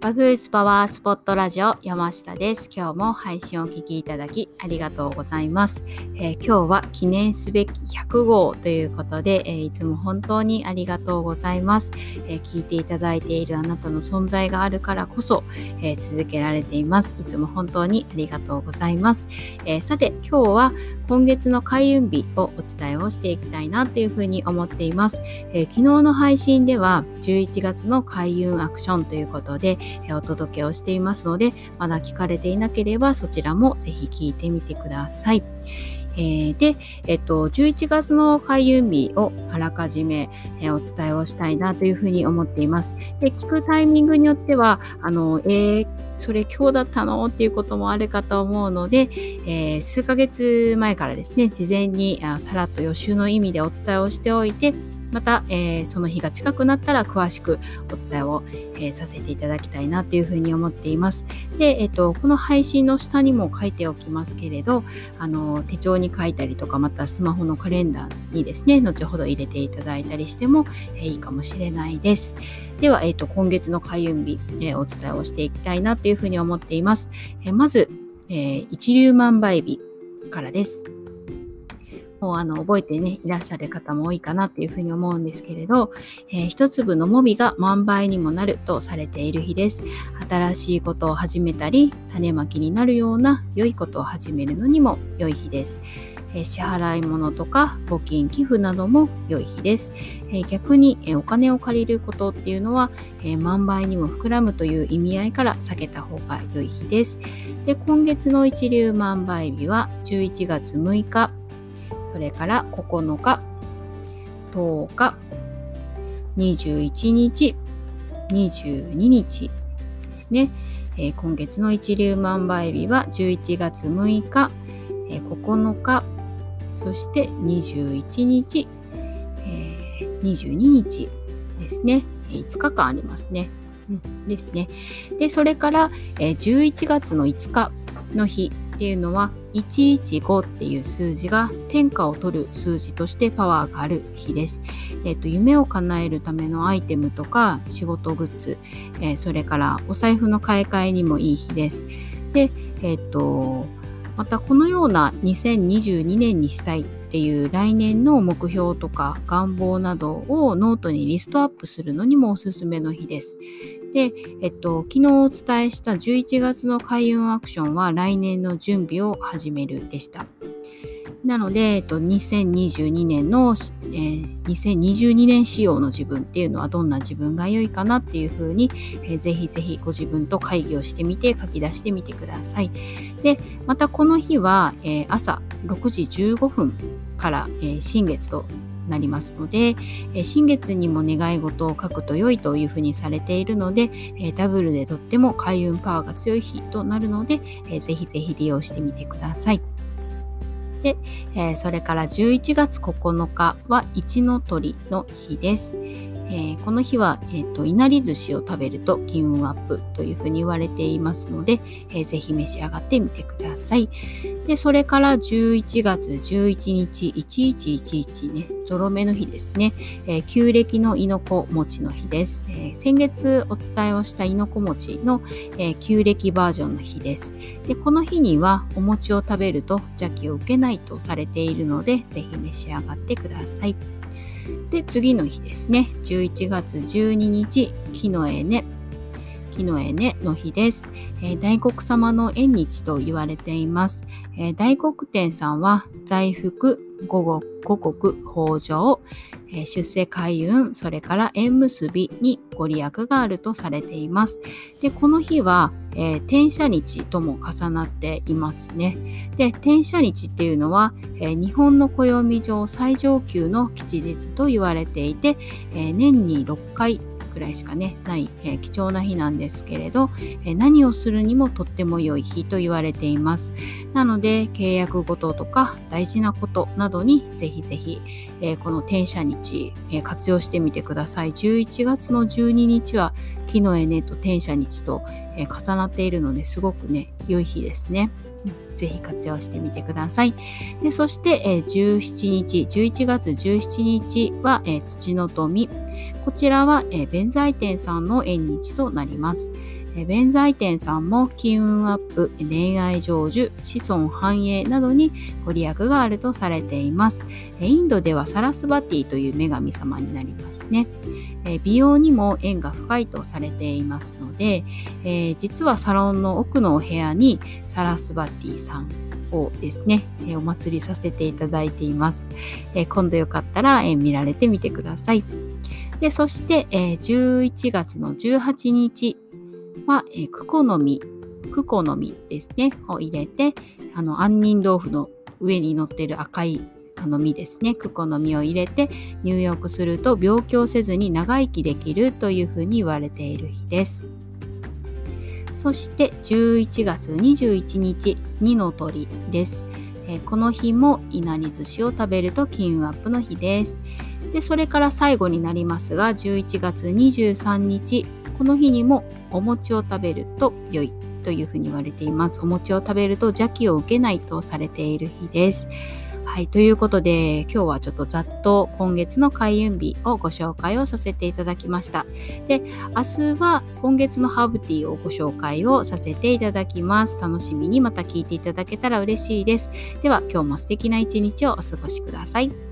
バグースパワースポットラジオ山下です。今日も配信をお聞きいただきありがとうございます。えー、今日は記念すべき100号ということで、えー、いつも本当にありがとうございます、えー、聞いていただいているあなたの存在があるからこそ、え続けられています。いつも本当にありがとうございます。えさて今日は今月の開運日をお伝えをしていきたいなというふうに思っています。え昨日の配信では11月の開運アクションということで、お届けをしていますので、まだ聞かれていなければそちらもぜひ聞いてみてください。えー、で、えっと、11月の開運日をあらかじめ、えー、お伝えをしたいなというふうに思っています。で、聞くタイミングによっては、あの、えー、それ今日だったの？っていうこともあるかと思うので、えー、数ヶ月前からですね、事前にあさらっと予習の意味でお伝えをしておいて、また、えー、その日が近くなったら詳しくお伝えを、えー、させていただきたいなというふうに思っています。で、えっ、ー、と、この配信の下にも書いておきますけれど、あの、手帳に書いたりとか、またスマホのカレンダーにですね、後ほど入れていただいたりしても、えいいかもしれないです。では、えっ、と、今月の開運日、えお伝えをしていきたいなというふうに思っています。えまず、え一粒万倍日からです。もうあの覚えてね、いらっしゃる方も多いかなっていうふうに思うんですけれど、えー、一粒のもみが万倍にもなるとされている日です。新しいことを始めたり、種まきになるような良いことを始めるのにも良い日です。支払い物とか募金、寄付なども良い日です。逆に、お金を借りることっていうのは、万倍にも膨らむという意味合いから避けた方が良い日です。で今月の一粒万倍日は11月6日それから9日、10日、21日、22日ですね。えー、今月の一粒万倍日は11月6日、えー、9日、そして21日、えー、22日ですね。5日間ありますね。うん、ですね。で、それから、えー、11月の5日の日っていうのは115っていう数字が天下を取る数字としてパワーがある日です。えっ、と、夢を叶えるためのアイテムとか仕事グッズ、えー、それからお財布の買い替えにもいい日です。で、えっ、と、またこのような2022年にしたいっていう来年の目標とか願望などをノートにリストアップするのにもおすすめの日です。で、えっと、昨日お伝えした11月の開運アクションは来年の準備を始めるでした。なので、えっと、2022年の、えー、2022年仕様の自分っていうのはどんな自分が良いかなっていうふうに、えー、ぜひぜひご自分と会議をしてみて書き出してみてください。で、またこの日は、えー、朝6時15分から、えー、新月となりますので、え新月にも願い事を書くと良いというふうにされているので、えダブルでとっても開運パワーが強い日となるので、えぜひぜひ利用してみてください。で、えそれから11月9日は一の鳥の日です。えー、この日は、えーと、いなり寿司を食べると金運アップというふうに言われていますので、えー、ぜひ召し上がってみてください。で、それから11月11日、1111ね、ゾロ目の日ですね、えー、旧暦のいのこ餅の日です。えー、先月お伝えをしたいのこ餅の、えー、旧暦バージョンの日です。で、この日にはお餅を食べると邪気を受けないとされているので、ぜひ召し上がってください。で、次の日ですね。11月12日、木の絵ね。木の絵ねの日です、えー、大黒様の縁日と言われています。えー、大黒天さんは財福、五穀、豊穣、えー、出世開運、それから縁結びにご利益があるとされています。で、この日は、えー、転写日とも重なっていますね。で、転写日っていうのは、えー、日本の暦上最上級の吉日と言われていて、え年に6回くらいしかねない、えー、貴重な日なんですけれど、えー、何をするにもとっても良い日と言われています。なので契約事とか大事なことなどにぜひぜひ、えー、この転写日、え活用してみてください。11月の12日は木のエネと転写日と、え重なっているのですごくね良い日ですね。ぜひ活用してみてください。でそして、えー、17日、11月17日は、えー、土の富。こちらは、えー、弁財天さんの縁日となります。弁財天さんも金運アップ、恋愛成就、子孫繁栄などにご利益があるとされています。インドではサラスバティという女神様になりますね。美容にも縁が深いとされていますので、え、実はサロンの奥のお部屋にサラスバティさんをですね、えお祭りさせていただいています。え今度よかったら、え見られてみてください。でそして、え11月の18日は、えクコの実、クコの実ですね、を入れて、あの杏仁豆腐の上に乗ってる赤いあの実ですね、クコの実を入れて入浴すると病気をせずに長生きできるというふうに言われている日です。そして11月21日、二の鳥です。えー、この日も稲荷寿司を食べると金運アップの日です。で、それから最後になりますが、11月23日、この日にもお餅を食べると良いというふうに言われています。お餅を食べると邪気を受けないとされている日です。はい、ということで今日はちょっとざっと今月の開運日をご紹介をさせていただきました。で、明日は今月のハーブティーをご紹介をさせていただきます。楽しみにまた聞いていただけたら嬉しいです。では今日も素敵な一日をお過ごしください。